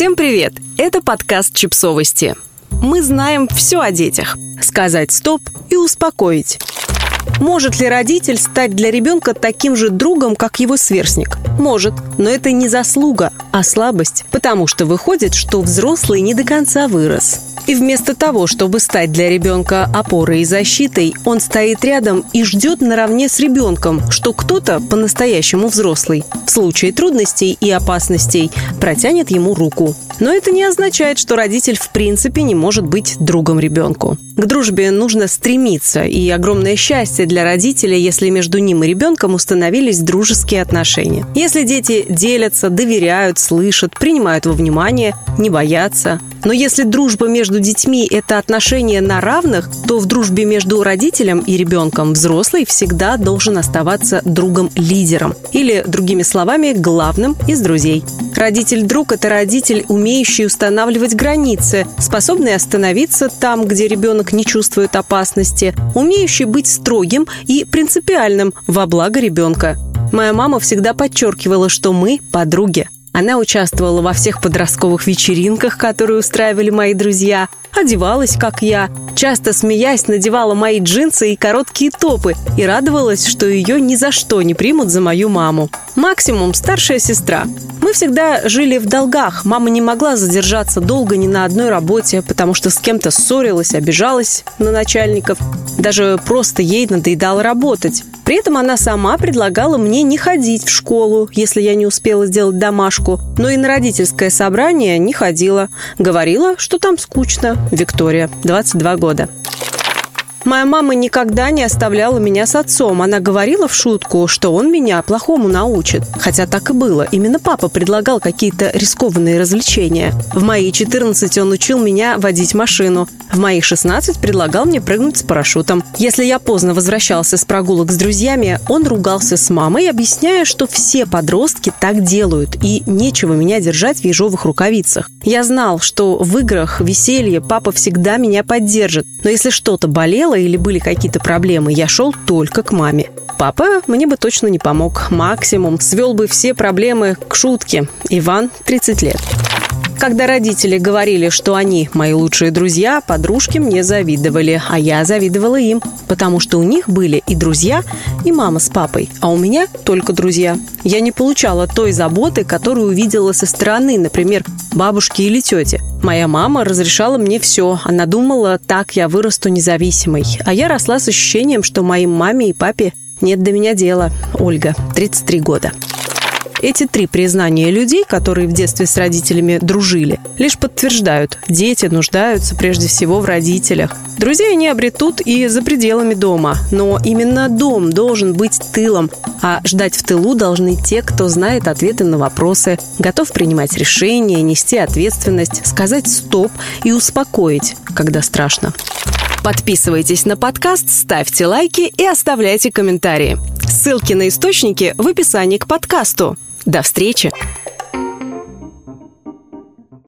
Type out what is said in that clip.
Всем привет! Это подкаст «Чипсовости». Мы знаем все о детях. Сказать «стоп» и успокоить. Может ли родитель стать для ребенка таким же другом, как его сверстник? Может, но это не заслуга, а слабость, потому что выходит, что взрослый не до конца вырос. И вместо того, чтобы стать для ребенка опорой и защитой, он стоит рядом и ждет наравне с ребенком, что кто-то по-настоящему взрослый в случае трудностей и опасностей протянет ему руку. Но это не означает, что родитель в принципе не может быть другом ребенку. К дружбе нужно стремиться, и огромное счастье для родителя, если между ним и ребенком установились дружеские отношения. Если дети делятся, доверяют, слышат, принимают во внимание, не боятся. Но если дружба между детьми – это отношения на равных, то в дружбе между родителем и ребенком взрослый всегда должен оставаться другом-лидером. Или, другими словами, главным из друзей. Родитель-друг – это родитель, умеющий устанавливать границы, способный остановиться там, где ребенок не чувствует опасности, умеющий быть строгим и принципиальным во благо ребенка. Моя мама всегда подчеркивала, что мы – подруги. Она участвовала во всех подростковых вечеринках, которые устраивали мои друзья, одевалась, как я, часто смеясь, надевала мои джинсы и короткие топы и радовалась, что ее ни за что не примут за мою маму. Максимум старшая сестра. Всегда жили в долгах. Мама не могла задержаться долго ни на одной работе, потому что с кем-то ссорилась, обижалась на начальников. Даже просто ей надоедало работать. При этом она сама предлагала мне не ходить в школу, если я не успела сделать домашку, но и на родительское собрание не ходила. Говорила, что там скучно. Виктория, 22 года. Моя мама никогда не оставляла меня с отцом. Она говорила в шутку, что он меня плохому научит. Хотя так и было. Именно папа предлагал какие-то рискованные развлечения. В мои 14 он учил меня водить машину. В мои 16 предлагал мне прыгнуть с парашютом. Если я поздно возвращался с прогулок с друзьями, он ругался с мамой, объясняя, что все подростки так делают, и нечего меня держать в ежовых рукавицах. Я знал, что в играх, веселье папа всегда меня поддержит. Но если что-то болело, болела или были какие-то проблемы, я шел только к маме. Папа мне бы точно не помог. Максимум свел бы все проблемы к шутке. Иван, 30 лет. Когда родители говорили, что они мои лучшие друзья, подружки мне завидовали, а я завидовала им, потому что у них были и друзья, и мама с папой, а у меня только друзья. Я не получала той заботы, которую увидела со стороны, например, бабушки или тети. Моя мама разрешала мне все. Она думала, так я вырасту независимой. А я росла с ощущением, что моим маме и папе нет до меня дела. Ольга, 33 года. Эти три признания людей, которые в детстве с родителями дружили, лишь подтверждают, дети нуждаются прежде всего в родителях. Друзей они обретут и за пределами дома, но именно дом должен быть тылом, а ждать в тылу должны те, кто знает ответы на вопросы, готов принимать решения, нести ответственность, сказать «стоп» и успокоить, когда страшно. Подписывайтесь на подкаст, ставьте лайки и оставляйте комментарии. Ссылки на источники в описании к подкасту. До встречи!